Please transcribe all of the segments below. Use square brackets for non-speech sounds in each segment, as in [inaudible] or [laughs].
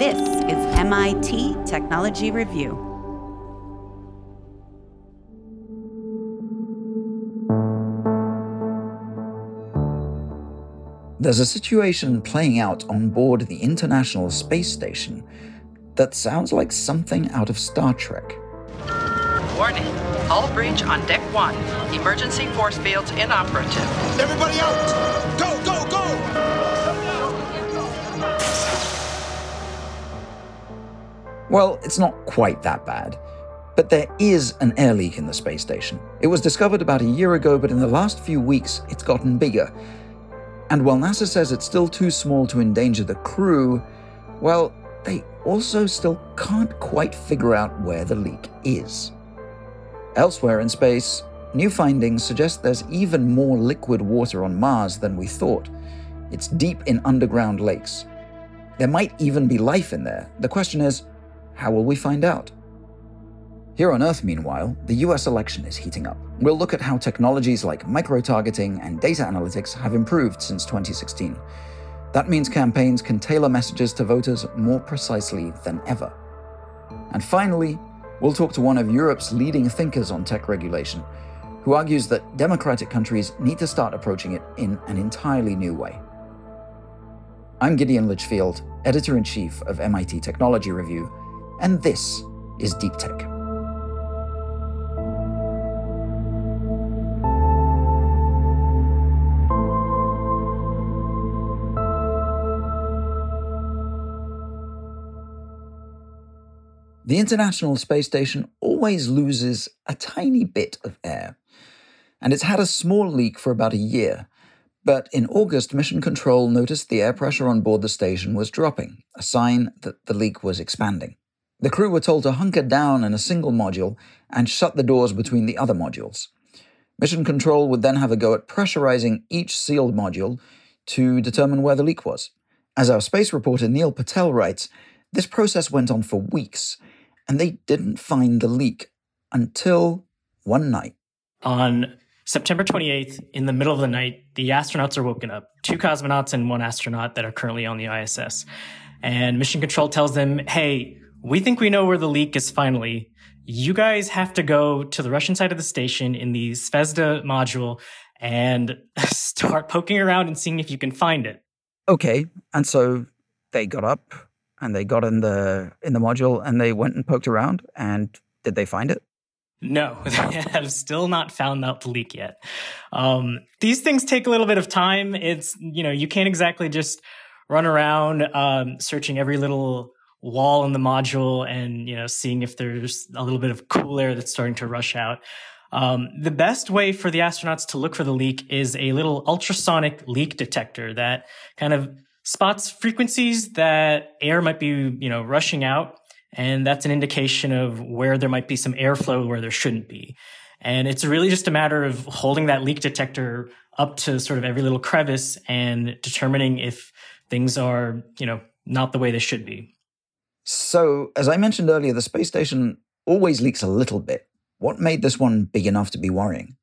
This is MIT Technology Review. There's a situation playing out on board the International Space Station that sounds like something out of Star Trek. Warning. Hull breach on deck one. Emergency force fields inoperative. Everybody out! Well, it's not quite that bad. But there is an air leak in the space station. It was discovered about a year ago, but in the last few weeks, it's gotten bigger. And while NASA says it's still too small to endanger the crew, well, they also still can't quite figure out where the leak is. Elsewhere in space, new findings suggest there's even more liquid water on Mars than we thought. It's deep in underground lakes. There might even be life in there. The question is, how will we find out? Here on Earth, meanwhile, the US election is heating up. We'll look at how technologies like micro targeting and data analytics have improved since 2016. That means campaigns can tailor messages to voters more precisely than ever. And finally, we'll talk to one of Europe's leading thinkers on tech regulation, who argues that democratic countries need to start approaching it in an entirely new way. I'm Gideon Lichfield, editor in chief of MIT Technology Review, and this is Deep Tech. The International Space Station always loses a tiny bit of air, and it's had a small leak for about a year. But in August, Mission Control noticed the air pressure on board the station was dropping, a sign that the leak was expanding. The crew were told to hunker down in a single module and shut the doors between the other modules. Mission Control would then have a go at pressurizing each sealed module to determine where the leak was. As our space reporter Neel Patel writes, this process went on for weeks, and they didn't find the leak until one night. On September 28th, in the middle of the night, the astronauts are woken up. Two cosmonauts and one astronaut that are currently on the ISS. And Mission Control tells them, hey, we think we know where the leak is finally. You guys have to go to the Russian side of the station in the Zvezda module and [laughs] start poking around and seeing if you can find it. Okay, and so they got up, and they got in the in the module and they went and poked around and did they find it? No, [laughs] they have still not found out the leak yet. Um, these things take a little bit of time. It's you know you can't exactly just run around um, searching every little wall in the module and you know seeing if there's a little bit of cool air that's starting to rush out. Um, the best way for the astronauts to look for the leak is a little ultrasonic leak detector that kind of spots frequencies that air might be, you know, rushing out. And that's an indication of where there might be some airflow where there shouldn't be. And it's really just a matter of holding that leak detector up to sort of every little crevice and determining if things are, you know, not the way they should be. So, as I mentioned earlier, the space station always leaks a little bit. What made this one big enough to be worrying?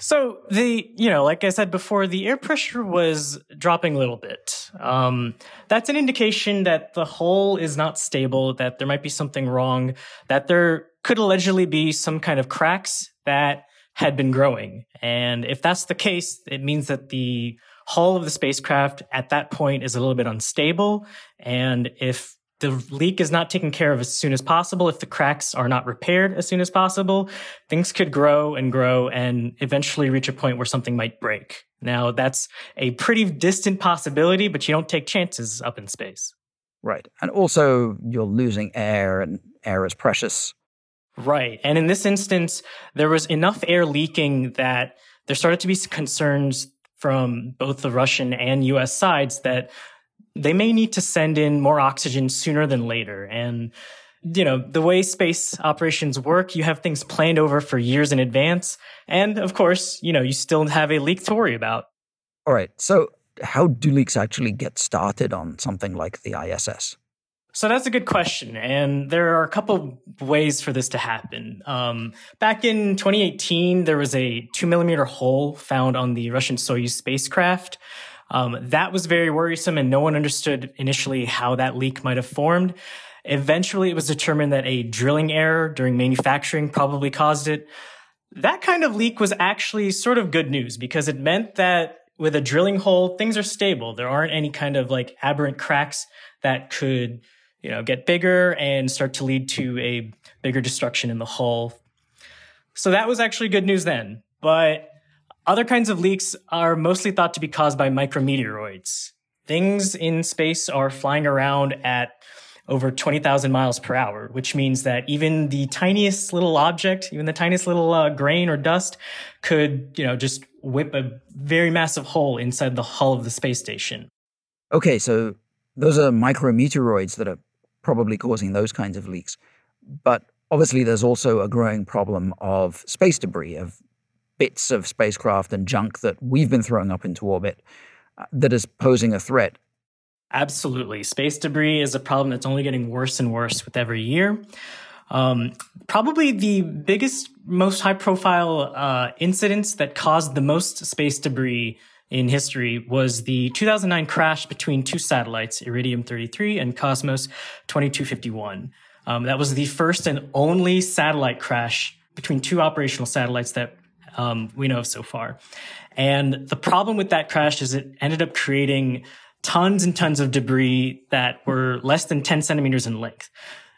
So the, you know, like I said before, the air pressure was dropping a little bit. Um, that's an indication that the hull is not stable, that there might be something wrong, that there could allegedly be some kind of cracks that had been growing. And if that's the case, it means that the hull of the spacecraft at that point is a little bit unstable. And if the leak is not taken care of as soon as possible, if the cracks are not repaired as soon as possible, things could grow and grow and eventually reach a point where something might break. Now, that's a pretty distant possibility, but you don't take chances up in space. Right. And also, you're losing air, and air is precious. Right. And in this instance, there was enough air leaking that there started to be concerns from both the Russian and US sides that they may need to send in more oxygen sooner than later. And, you know, the way space operations work, you have things planned over for years in advance. And of course, you know, you still have a leak to worry about. All right. So, how do leaks actually get started on something like the ISS? So that's a good question. And there are a couple ways for this to happen. Um, back in 2018, there was a two millimeter hole found on the Russian Soyuz spacecraft. Um, that was very worrisome, and no one understood initially how that leak might have formed. Eventually, it was determined that a drilling error during manufacturing probably caused it. That kind of leak was actually sort of good news because it meant that with a drilling hole, things are stable. There aren't any kind of like aberrant cracks that could, you know, get bigger and start to lead to a bigger destruction in the hull. So that was actually good news then. But other kinds of leaks are mostly thought to be caused by micrometeoroids. Things in space are flying around at over 20,000 miles per hour, which means that even the tiniest little object, even the tiniest little uh, grain or dust could, you know, just whip a very massive hole inside the hull of the space station. Okay, so those are micrometeoroids that are probably causing those kinds of leaks. But obviously, there's also a growing problem of space debris, of bits of spacecraft and junk that we've been throwing up into orbit uh, that is posing a threat. Absolutely. Space debris is a problem that's only getting worse and worse with every year. Um, probably the biggest, most high profile uh, incidents that caused the most space debris in history was the 2009 crash between two satellites, Iridium 33 and Cosmos 2251. Um, that was the first and only satellite crash between two operational satellites that um, we know of so far. And the problem with that crash is it ended up creating tons and tons of debris that were less than 10 centimeters in length.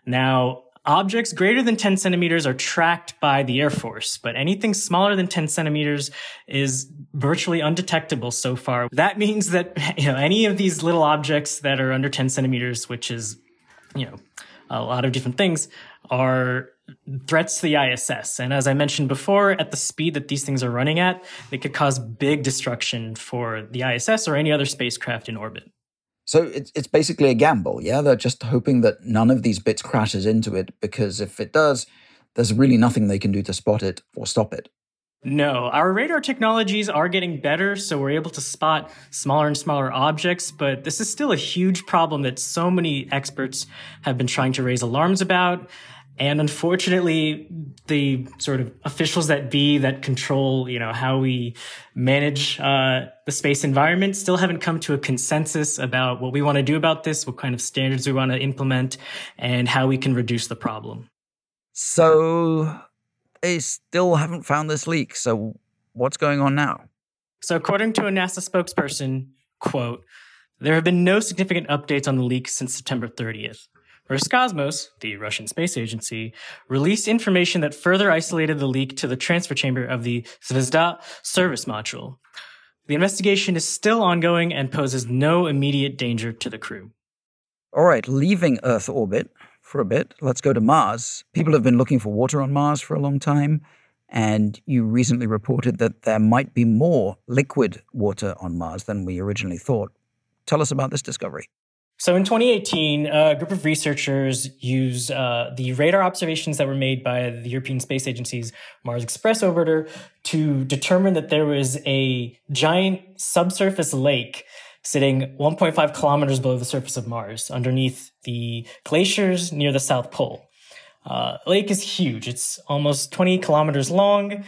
Now, objects greater than 10 centimeters are tracked by the Air Force, but anything smaller than 10 centimeters is virtually undetectable so far. That means that, [laughs] you know, any of these little objects that are under 10 centimeters, which is, you know, a lot of different things, are threats to the ISS. And as I mentioned before, at the speed that these things are running at, they could cause big destruction for the ISS or any other spacecraft in orbit. So it's it's basically a gamble, yeah. They're just hoping that none of these bits crashes into it because if it does, there's really nothing they can do to spot it or stop it. No, our radar technologies are getting better, so we're able to spot smaller and smaller objects, but this is still a huge problem that so many experts have been trying to raise alarms about. And unfortunately, the sort of officials that be that control, you know, how we manage uh, the space environment still haven't come to a consensus about what we want to do about this, what kind of standards we want to implement, and how we can reduce the problem. So they still haven't found this leak. So what's going on now? So according to a NASA spokesperson, quote, there have been no significant updates on the leak since September 30th. Roscosmos, the Russian space agency, released information that further isolated the leak to the transfer chamber of the Zvezda service module. The investigation is still ongoing and poses no immediate danger to the crew. All right, leaving Earth orbit for a bit, let's go to Mars. People have been looking for water on Mars for a long time, and you recently reported that there might be more liquid water on Mars than we originally thought. Tell us about this discovery. So in 2018, a group of researchers used uh, the radar observations that were made by the European Space Agency's Mars Express orbiter to determine that there was a giant subsurface lake sitting 1.5 kilometers below the surface of Mars, underneath the glaciers near the South Pole. Uh, lake is huge. It's almost 20 kilometers long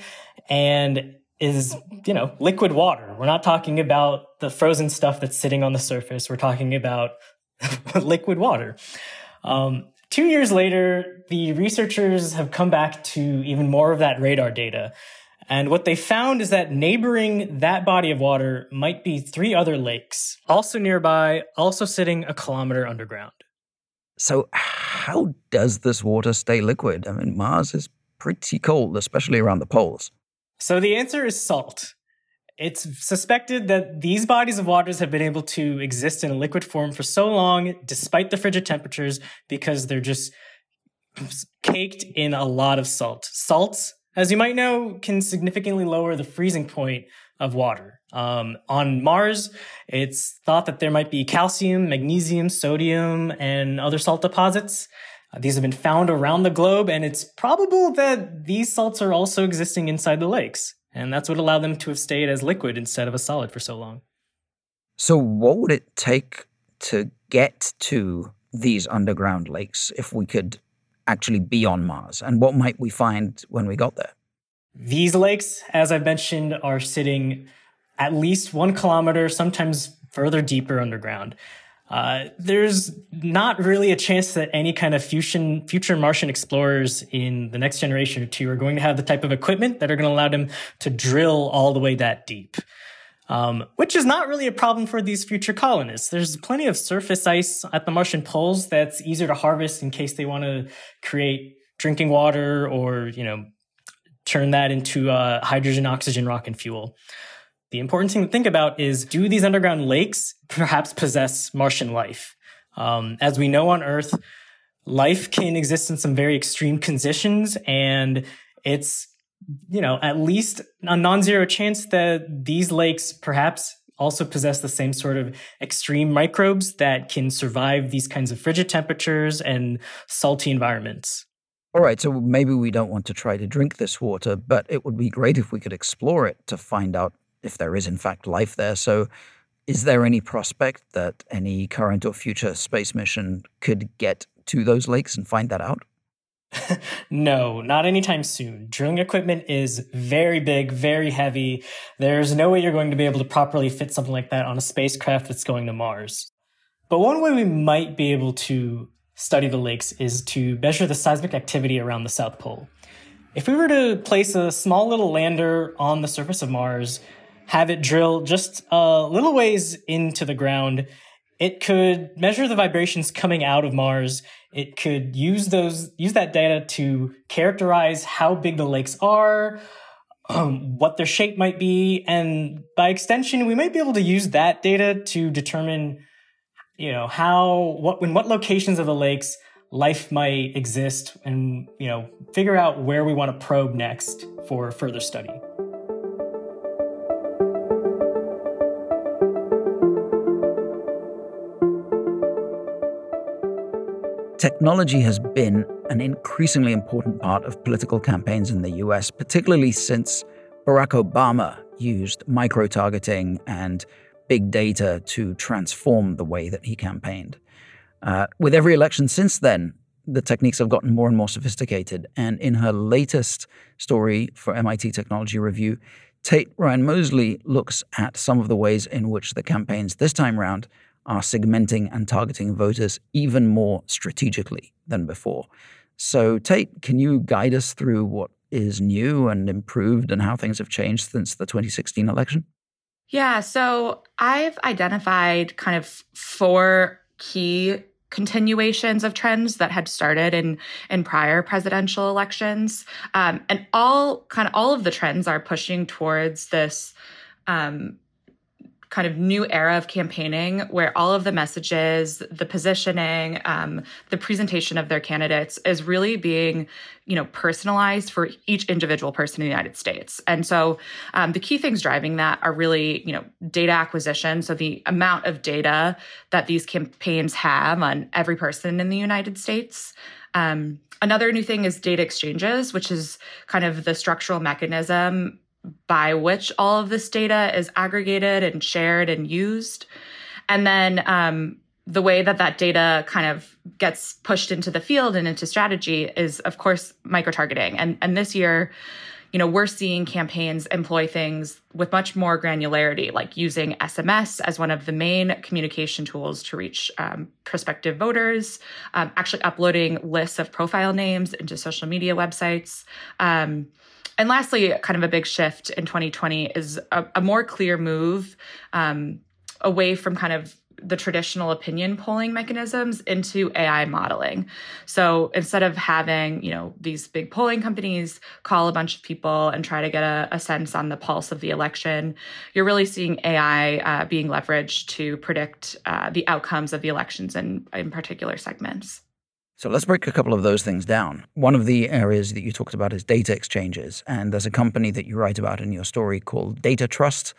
and is, you know, liquid water. We're not talking about the frozen stuff that's sitting on the surface. We're talking about [laughs] liquid water. Um, two years later, the researchers have come back to even more of that radar data. And what they found is that neighboring that body of water might be three other lakes, also nearby, also sitting a kilometer underground. So, how does this water stay liquid? I mean, Mars is pretty cold, especially around the poles. So, the answer is salt. It's suspected that these bodies of waters have been able to exist in a liquid form for so long, despite the frigid temperatures, because they're just caked in a lot of salt. Salts, as you might know, can significantly lower the freezing point of water. Um, on Mars, it's thought that there might be calcium, magnesium, sodium, and other salt deposits. Uh, these have been found around the globe, and it's probable that these salts are also existing inside the lakes. And that's what allowed them to have stayed as liquid instead of a solid for so long. So, what would it take to get to these underground lakes if we could actually be on Mars? And what might we find when we got there? These lakes, as I've mentioned, are sitting at least one kilometer, sometimes further deeper underground. Uh, there's not really a chance that any kind of fusion, future Martian explorers in the next generation or two are going to have the type of equipment that are going to allow them to drill all the way that deep. Um, which is not really a problem for these future colonists. There's plenty of surface ice at the Martian poles that's easier to harvest in case they want to create drinking water or, you know, turn that into uh, hydrogen, oxygen, rock, and fuel. The important thing to think about is do these underground lakes perhaps possess Martian life? Um, as we know on Earth, life can exist in some very extreme conditions, and it's you know at least a non-zero chance that these lakes perhaps also possess the same sort of extreme microbes that can survive these kinds of frigid temperatures and salty environments. All right, so maybe we don't want to try to drink this water, but it would be great if we could explore it to find out if there is in fact life there. So, is there any prospect that any current or future space mission could get to those lakes and find that out? [laughs] no, not anytime soon. Drilling equipment is very big, very heavy. There's no way you're going to be able to properly fit something like that on a spacecraft that's going to Mars. But one way we might be able to study the lakes is to measure the seismic activity around the South Pole. If we were to place a small little lander on the surface of Mars have it drill just a little ways into the ground. It could measure the vibrations coming out of Mars. It could use those use that data to characterize how big the lakes are, um, what their shape might be, and by extension, we might be able to use that data to determine, you know, how what in what locations of the lakes life might exist, and you know, figure out where we want to probe next for further study. Technology has been an increasingly important part of political campaigns in the US, particularly since Barack Obama used micro targeting and big data to transform the way that he campaigned. Uh, with every election since then, the techniques have gotten more and more sophisticated. And in her latest story for MIT Technology Review, Tate Ryan Mosley looks at some of the ways in which the campaigns this time round are segmenting and targeting voters even more strategically than before. So, Tate, can you guide us through what is new and improved and how things have changed since the 2016 election? Yeah, so I've identified kind of four key continuations of trends that had started in in prior presidential elections, um, and all kind of all of the trends are pushing towards this um, kind of new era of campaigning where all of the messages, the positioning, um, the presentation of their candidates is really being, you know, personalized for each individual person in the United States. And so um, the key things driving that are really, you know, data acquisition. So the amount of data that these campaigns have on every person in the United States. Um, another new thing is data exchanges, which is kind of the structural mechanism by which all of this data is aggregated and shared and used. And then um, the way that that data kind of gets pushed into the field and into strategy is, of course, micro targeting. And, and this year, you know, we're seeing campaigns employ things with much more granularity, like using SMS as one of the main communication tools to reach um, prospective voters, um, actually uploading lists of profile names into social media websites. Um, and lastly, kind of a big shift in 2020 is a, a more clear move um, away from kind of the traditional opinion polling mechanisms into AI modeling. So instead of having, you know, these big polling companies call a bunch of people and try to get a, a sense on the pulse of the election, you're really seeing AI uh, being leveraged to predict uh, the outcomes of the elections in, in particular segments. So let's break a couple of those things down. One of the areas that you talked about is data exchanges. And there's a company that you write about in your story called Data Trust.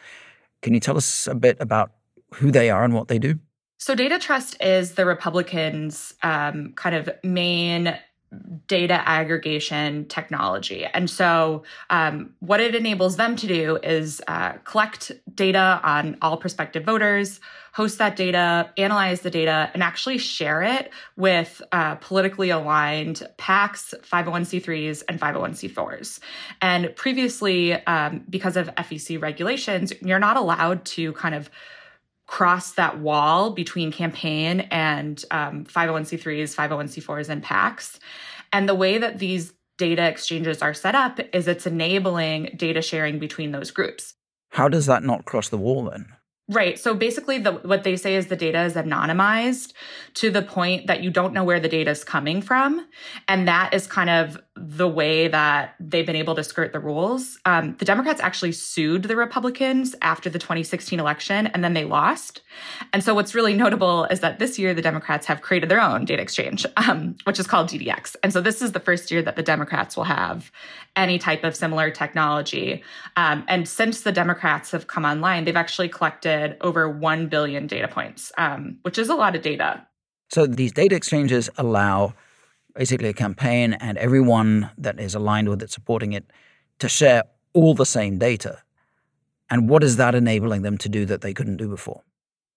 Can you tell us a bit about who they are and what they do? So, Data Trust is the Republicans' um, kind of main data aggregation technology. And so, um, what it enables them to do is uh, collect data on all prospective voters, host that data, analyze the data, and actually share it with uh, politically aligned PACs, 501c3s, and 501c4s. And previously, um, because of FEC regulations, you're not allowed to kind of cross that wall between campaign and um, 501c3s, 501c4s, and PACs. And the way that these data exchanges are set up is it's enabling data sharing between those groups. How does that not cross the wall then? Right. So basically, the, what they say is the data is anonymized to the point that you don't know where the data is coming from. And that is kind of the way that they've been able to skirt the rules. Um, the Democrats actually sued the Republicans after the 2016 election, and then they lost. And so, what's really notable is that this year the Democrats have created their own data exchange, um, which is called DDX. And so, this is the first year that the Democrats will have any type of similar technology. Um, and since the Democrats have come online, they've actually collected over 1 billion data points, um, which is a lot of data. So, these data exchanges allow basically a campaign and everyone that is aligned with it supporting it to share all the same data. And what is that enabling them to do that they couldn't do before?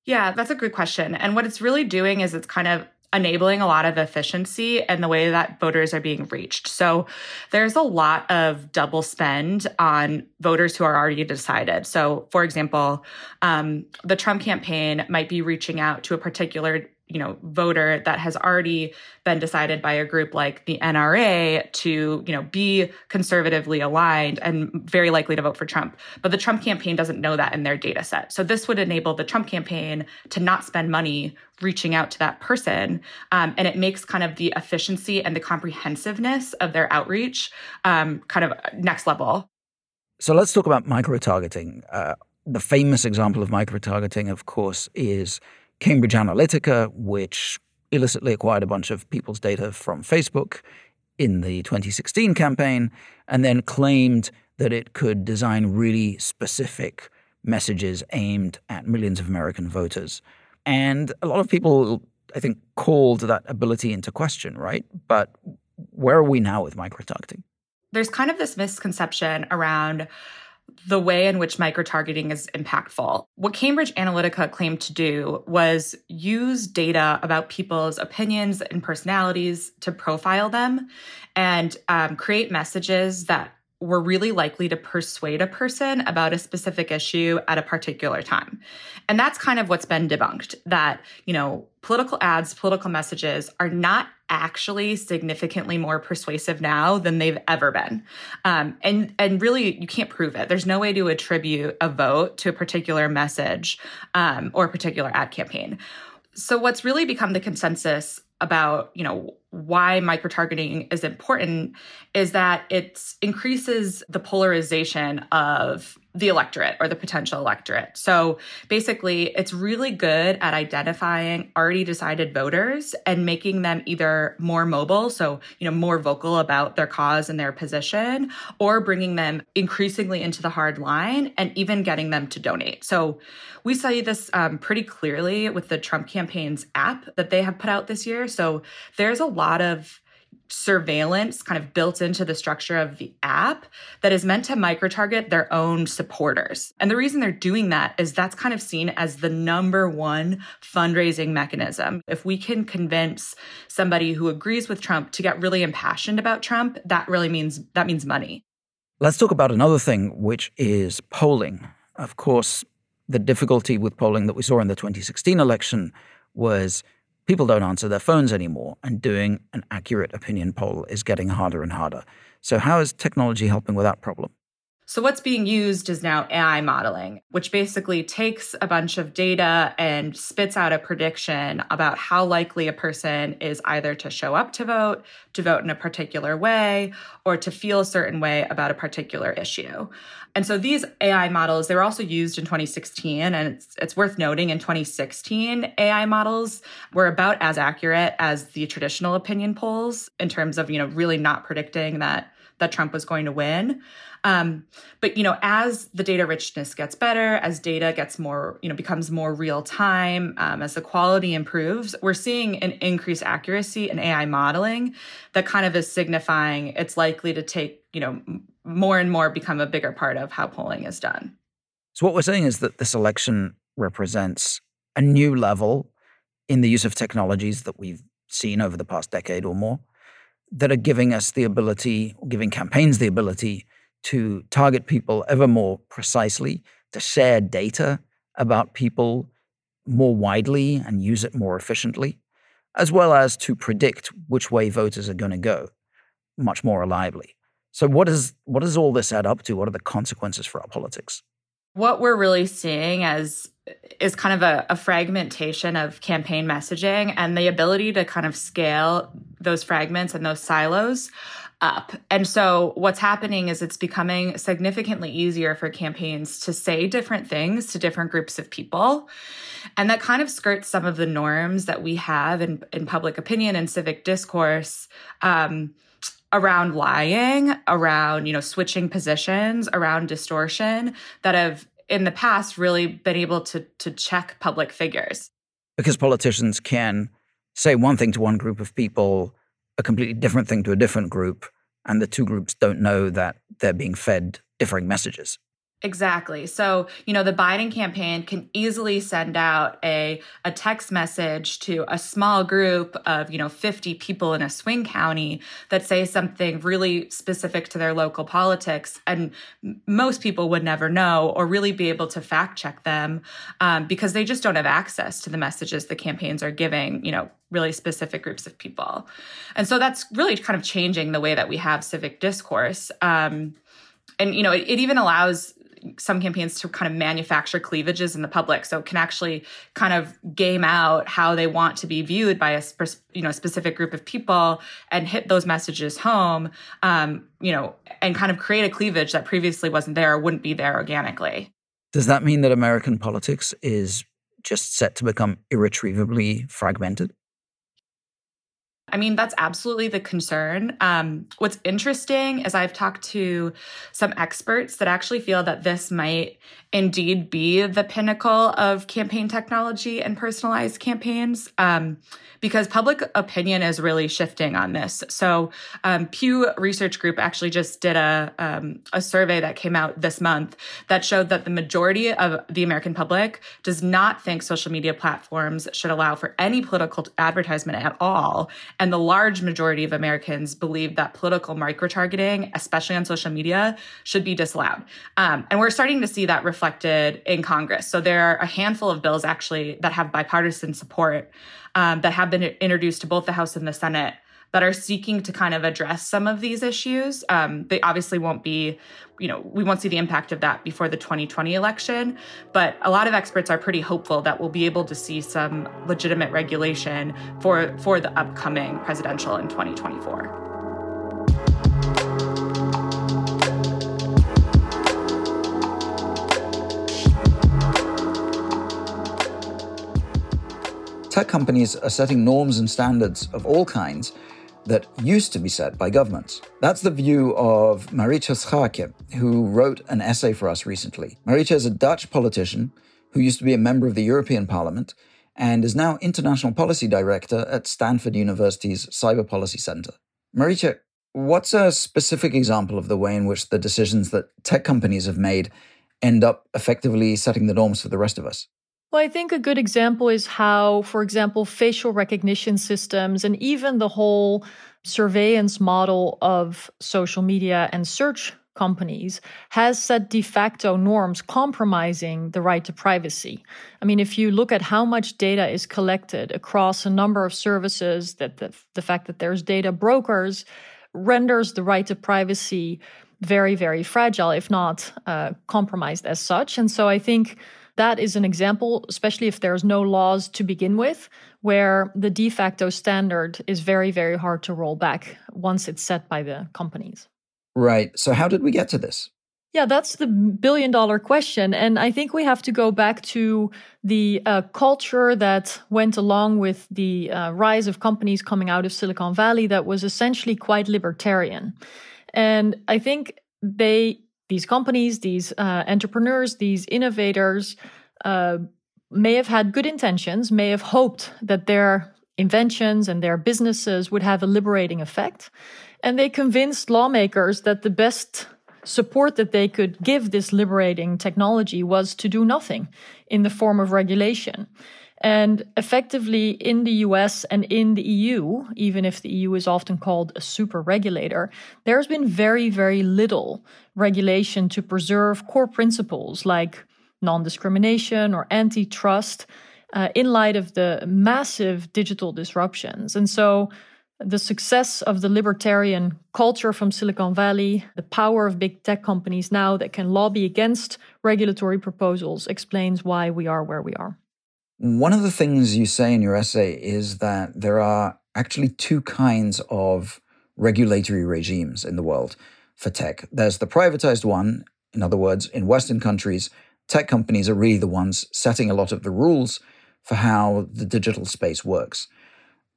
Yeah, that's a good question. And what it's really doing is it's kind of enabling a lot of efficiency and the way that voters are being reached. So there's a lot of double spend on voters who are already decided. So, for example, um, the Trump campaign might be reaching out to a particular you know voter that has already been decided by a group like the NRA to you know be conservatively aligned and very likely to vote for Trump. But the Trump campaign doesn't know that in their data set. So this would enable the Trump campaign to not spend money reaching out to that person um, and it makes kind of the efficiency and the comprehensiveness of their outreach um, kind of next level. So let's talk about micro targeting uh, the famous example of micro targeting of course is Cambridge Analytica, which illicitly acquired a bunch of people's data from Facebook in the 2016 campaign, and then claimed that it could design really specific messages aimed at millions of American voters. And a lot of people, I think, called that ability into question, right? But where are we now with microtargeting? There's kind of this misconception around the way in which microtargeting is impactful. What Cambridge Analytica claimed to do was use data about people's opinions and personalities to profile them and um, create messages that were really likely to persuade a person about a specific issue at a particular time. And that's kind of what's been debunked that, you know, political ads, political messages are not actually significantly more persuasive now than they've ever been. Um, and and really, you can't prove it. There's no way to attribute a vote to a particular message um, or a particular ad campaign. So what's really become the consensus about you know why microtargeting is important is that it increases the polarization of the electorate or the potential electorate. So basically, it's really good at identifying already decided voters and making them either more mobile, so, you know, more vocal about their cause and their position, or bringing them increasingly into the hard line and even getting them to donate. So we see this um, pretty clearly with the Trump campaign's app that they have put out this year. So there's a lot of surveillance kind of built into the structure of the app that is meant to micro target their own supporters. And the reason they're doing that is that's kind of seen as the number one fundraising mechanism. If we can convince somebody who agrees with Trump to get really impassioned about Trump, that really means that means money. Let's talk about another thing which is polling. Of course, the difficulty with polling that we saw in the 2016 election was people don't answer their phones anymore, and doing an accurate opinion poll is getting harder and harder. So, how is technology helping with that problem? So, what's being used is now AI modeling, which basically takes a bunch of data and spits out a prediction about how likely a person is either to show up to vote, to vote in a particular way, or to feel a certain way about a particular issue. And so these AI models, they were also used in 2016. And it's, it's worth noting in 2016, AI models were about as accurate as the traditional opinion polls in terms of, you know, really not predicting that that Trump was going to win. Um, but you know, as the data richness gets better, as data gets more, you know, becomes more real time, um, as the quality improves, we're seeing an increased accuracy in AI modeling that kind of is signifying it's likely to take, you know, more and more become a bigger part of how polling is done. So what we're saying is that this election represents a new level in the use of technologies that we've seen over the past decade or more that are giving us the ability, giving campaigns the ability to target people ever more precisely, to share data about people more widely and use it more efficiently, as well as to predict which way voters are going to go much more reliably. So, what, is, what does all this add up to? What are the consequences for our politics? What we're really seeing as is kind of a, a, fragmentation of campaign messaging and the ability to kind of scale those fragments and those silos up. And so what's happening is it's becoming significantly easier for campaigns to say different things to different groups of people. And that kind of skirts some of the norms that we have in, in public opinion and civic discourse. Um, around lying, around, you know, switching positions, around distortion that have in the past really been able to to check public figures. Because politicians can say one thing to one group of people a completely different thing to a different group, and the two groups don't know that they're being fed differing messages. Exactly. So, you know, the Biden campaign can easily send out a, a text message to a small group of, you know, 50 people in a swing county that say something really specific to their local politics. And most people would never know or really be able to fact check them um, because they just don't have access to the messages the campaigns are giving, you know, really specific groups of people. And so that's really kind of changing the way that we have civic discourse. Um, and you know it, it, even allows some campaigns to kind of manufacture cleavages in the public. So it can actually kind of game out how they want to be viewed by a you know specific group of people and hit those messages home um, you know and kind of create a cleavage that previously wasn't there or wouldn't be there organically. Does that mean that american politics is just set to become irretrievably fragmented I mean, that's absolutely the concern. Um, what's interesting is I've talked to some experts that actually feel that this might indeed be the pinnacle of campaign technology and personalized campaigns. Um, because public opinion is really shifting on this. So, um, Pew Research Group actually just did a um, a survey that came out this month that showed that the majority of the American public does not think social media platforms should allow for any political advertisement at all, and the large majority of Americans believe that political microtargeting, especially on social media, should be disallowed. Um, and we're starting to see that reflected in Congress. So there are a handful of bills actually that have bipartisan support um, that have been introduced to both the House and the Senate that are seeking to kind of address some of these issues. Um, they obviously won't be, you know, we won't see the impact of that before the 2020 election, but a lot of experts are pretty hopeful that we'll be able to see some legitimate regulation for for the upcoming presidential in 2024. tech companies are setting norms and standards of all kinds that used to be set by governments. That's the view of Marietje Schaake, who wrote an essay for us recently. Marietje is a Dutch politician who used to be a member of the European Parliament and is now International Policy Director at Stanford University's Cyber Policy Center. Marietje, what's a specific example of the way in which the decisions that tech companies have made end up effectively setting the norms for the rest of us? Well, I think a good example is how, for example, facial recognition systems and even the whole surveillance model of social media and search companies has set de facto norms compromising the right to privacy. I mean, if you look at how much data is collected across a number of services, that the, the fact that there's data brokers renders the right to privacy very, very fragile, if not uh, compromised as such. And so I think that is an example, especially if there's no laws to begin with, where the de facto standard is very, very hard to roll back once it's set by the companies. Right. So, how did we get to this? Yeah, that's the billion dollar question. And I think we have to go back to the uh, culture that went along with the uh, rise of companies coming out of Silicon Valley that was essentially quite libertarian. And I think they, these companies, these uh, entrepreneurs, these innovators, uh, may have had good intentions, may have hoped that their inventions and their businesses would have a liberating effect. And they convinced lawmakers that the best support that they could give this liberating technology was to do nothing in the form of regulation. And effectively, in the US and in the EU, even if the EU is often called a super regulator, there's been very, very little regulation to preserve core principles like non discrimination or antitrust uh, in light of the massive digital disruptions. And so, the success of the libertarian culture from Silicon Valley, the power of big tech companies now that can lobby against regulatory proposals explains why we are where we are. One of the things you say in your essay is that there are actually two kinds of regulatory regimes in the world for tech. There's the privatized one, in other words, in Western countries, tech companies are really the ones setting a lot of the rules for how the digital space works.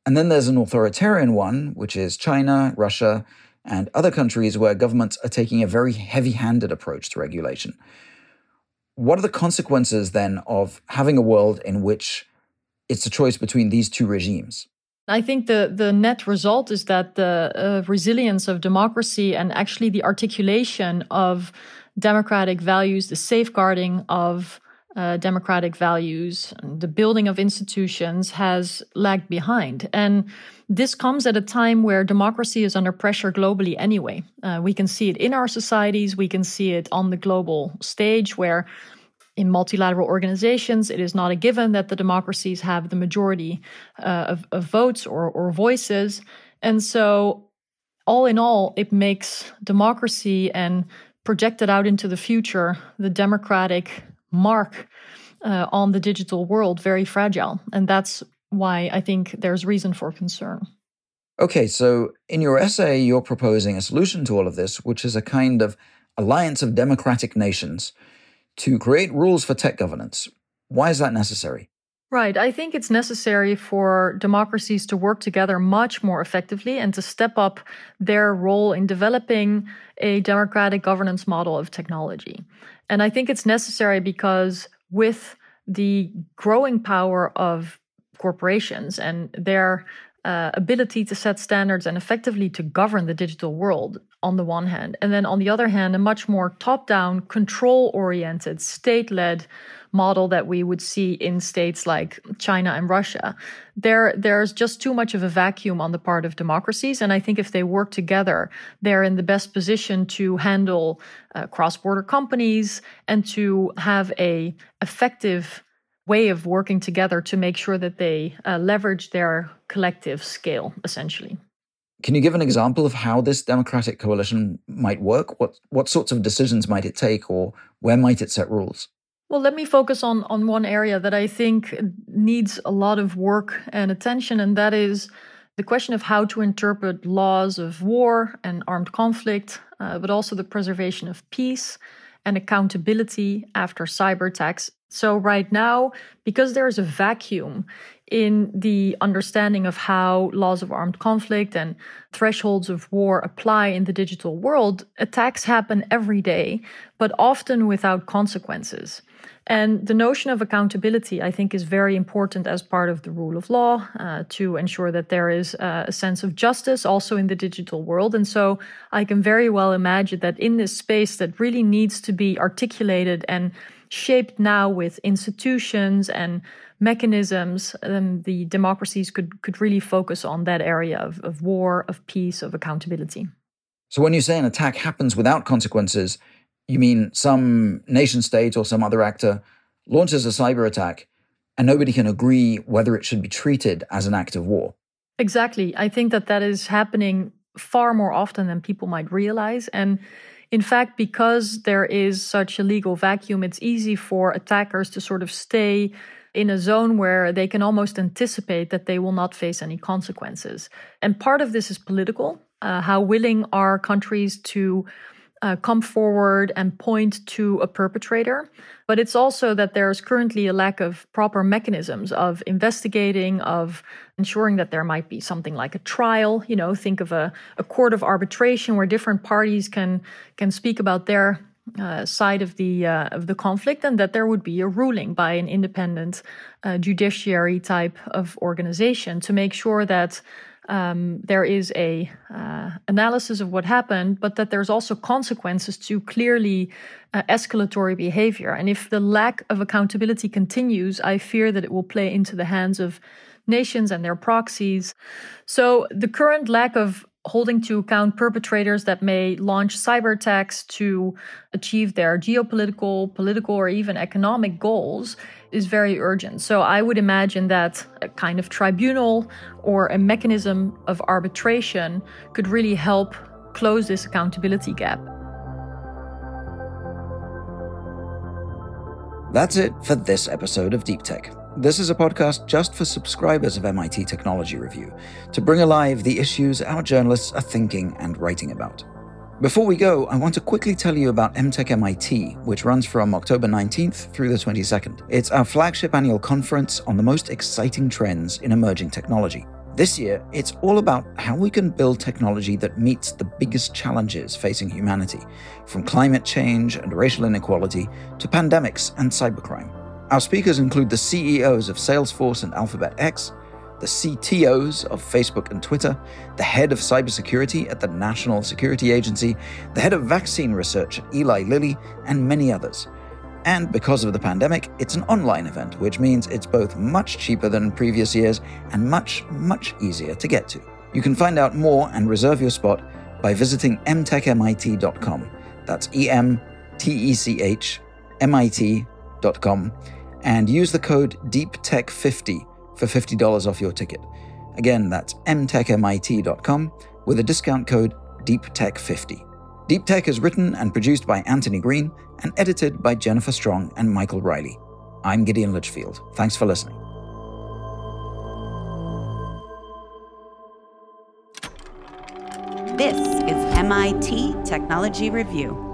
And then there's an authoritarian one, which is China, Russia, and other countries where governments are taking a very heavy handed approach to regulation. What are the consequences then of having a world in which it's a choice between these two regimes? I think the, the net result is that the uh, resilience of democracy and actually the articulation of democratic values, the safeguarding of uh, democratic values, the building of institutions has lagged behind. And this comes at a time where democracy is under pressure globally anyway. Uh, we can see it in our societies, we can see it on the global stage where in multilateral organizations, it is not a given that the democracies have the majority uh, of, of votes or, or voices. And so, all in all, it makes democracy and projected out into the future, the democratic mark uh, on the digital world very fragile. And that's why I think there's reason for concern. Okay, so in your essay, you're proposing a solution to all of this, which is a kind of alliance of democratic nations to create rules for tech governance. Why is that necessary? Right. I think it's necessary for democracies to work together much more effectively and to step up their role in developing a democratic governance model of technology. And I think it's necessary because with the growing power of corporations and their uh, ability to set standards and effectively to govern the digital world on the one hand, and then on the other hand, a much more top down, control oriented, state led model that we would see in states like China and Russia. There, there's just too much of a vacuum on the part of democracies. And I think if they work together, they're in the best position to handle uh, cross border companies and to have a effective way of working together to make sure that they uh, leverage their collective scale, essentially. Can you give an example of how this democratic coalition might work? What what sorts of decisions might it take, or where might it set rules? Well, let me focus on on one area that I think needs a lot of work and attention, and that is the question of how to interpret laws of war and armed conflict, uh, but also the preservation of peace and accountability after cyber attacks. So, right now, because there is a vacuum in the understanding of how laws of armed conflict and thresholds of war apply in the digital world, attacks happen every day, but often without consequences. And the notion of accountability, I think, is very important as part of the rule of law uh, to ensure that there is uh, a sense of justice also in the digital world. And so I can very well imagine that in this space that really needs to be articulated and shaped now with institutions and mechanisms, um, the democracies could, could really focus on that area of, of war, of peace, of accountability. So when you say an attack happens without consequences, you mean some nation state or some other actor launches a cyber attack and nobody can agree whether it should be treated as an act of war? Exactly. I think that that is happening far more often than people might realize. And in fact, because there is such a legal vacuum, it's easy for attackers to sort of stay in a zone where they can almost anticipate that they will not face any consequences. And part of this is political. Uh, how willing are countries to uh, come forward and point to a perpetrator. But it's also that there's currently a lack of proper mechanisms of investigating, of ensuring that there might be something like a trial. You know, think of a, a court of arbitration where different parties can can speak about their uh, side of the uh, of the conflict, and that there would be a ruling by an independent uh, judiciary type of organization to make sure that um, there is a uh, analysis of what happened, but that there's also consequences to clearly uh, escalatory behavior. And if the lack of accountability continues, I fear that it will play into the hands of nations and their proxies. So the current lack of holding to account perpetrators that may launch cyber attacks to achieve their geopolitical, political, or even economic goals is very urgent. So I would imagine that a kind of tribunal or a mechanism of arbitration could really help close this accountability gap. That's it for this episode of Deep Tech. This is a podcast just for subscribers of MIT Technology Review to bring alive the issues our journalists are thinking and writing about. Before we go, I want to quickly tell you about EmTech MIT, which runs from October 19th through the 22nd. It's our flagship annual conference on the most exciting trends in emerging technology. This year, it's all about how we can build technology that meets the biggest challenges facing humanity, from climate change and racial inequality to pandemics and cybercrime. Our speakers include the CEOs of Salesforce and Alphabet X, the CTOs of Facebook and Twitter, the head of cybersecurity at the National Security Agency, the head of vaccine research at Eli Lilly, and many others. And because of the pandemic, it's an online event, which means it's both much cheaper than previous years and much, much easier to get to. You can find out more and reserve your spot by visiting emtechmit.com. That's E M T E C H M I T.com and use the code DEEPTECH50 for $50 off your ticket. Again, that's emtechmit.com with a discount code DEEPTECH50. Deep Tech is written and produced by Anthony Green and edited by Jennifer Strong and Michael Reilly. I'm Gideon Lichfield. Thanks for listening. This is MIT Technology Review.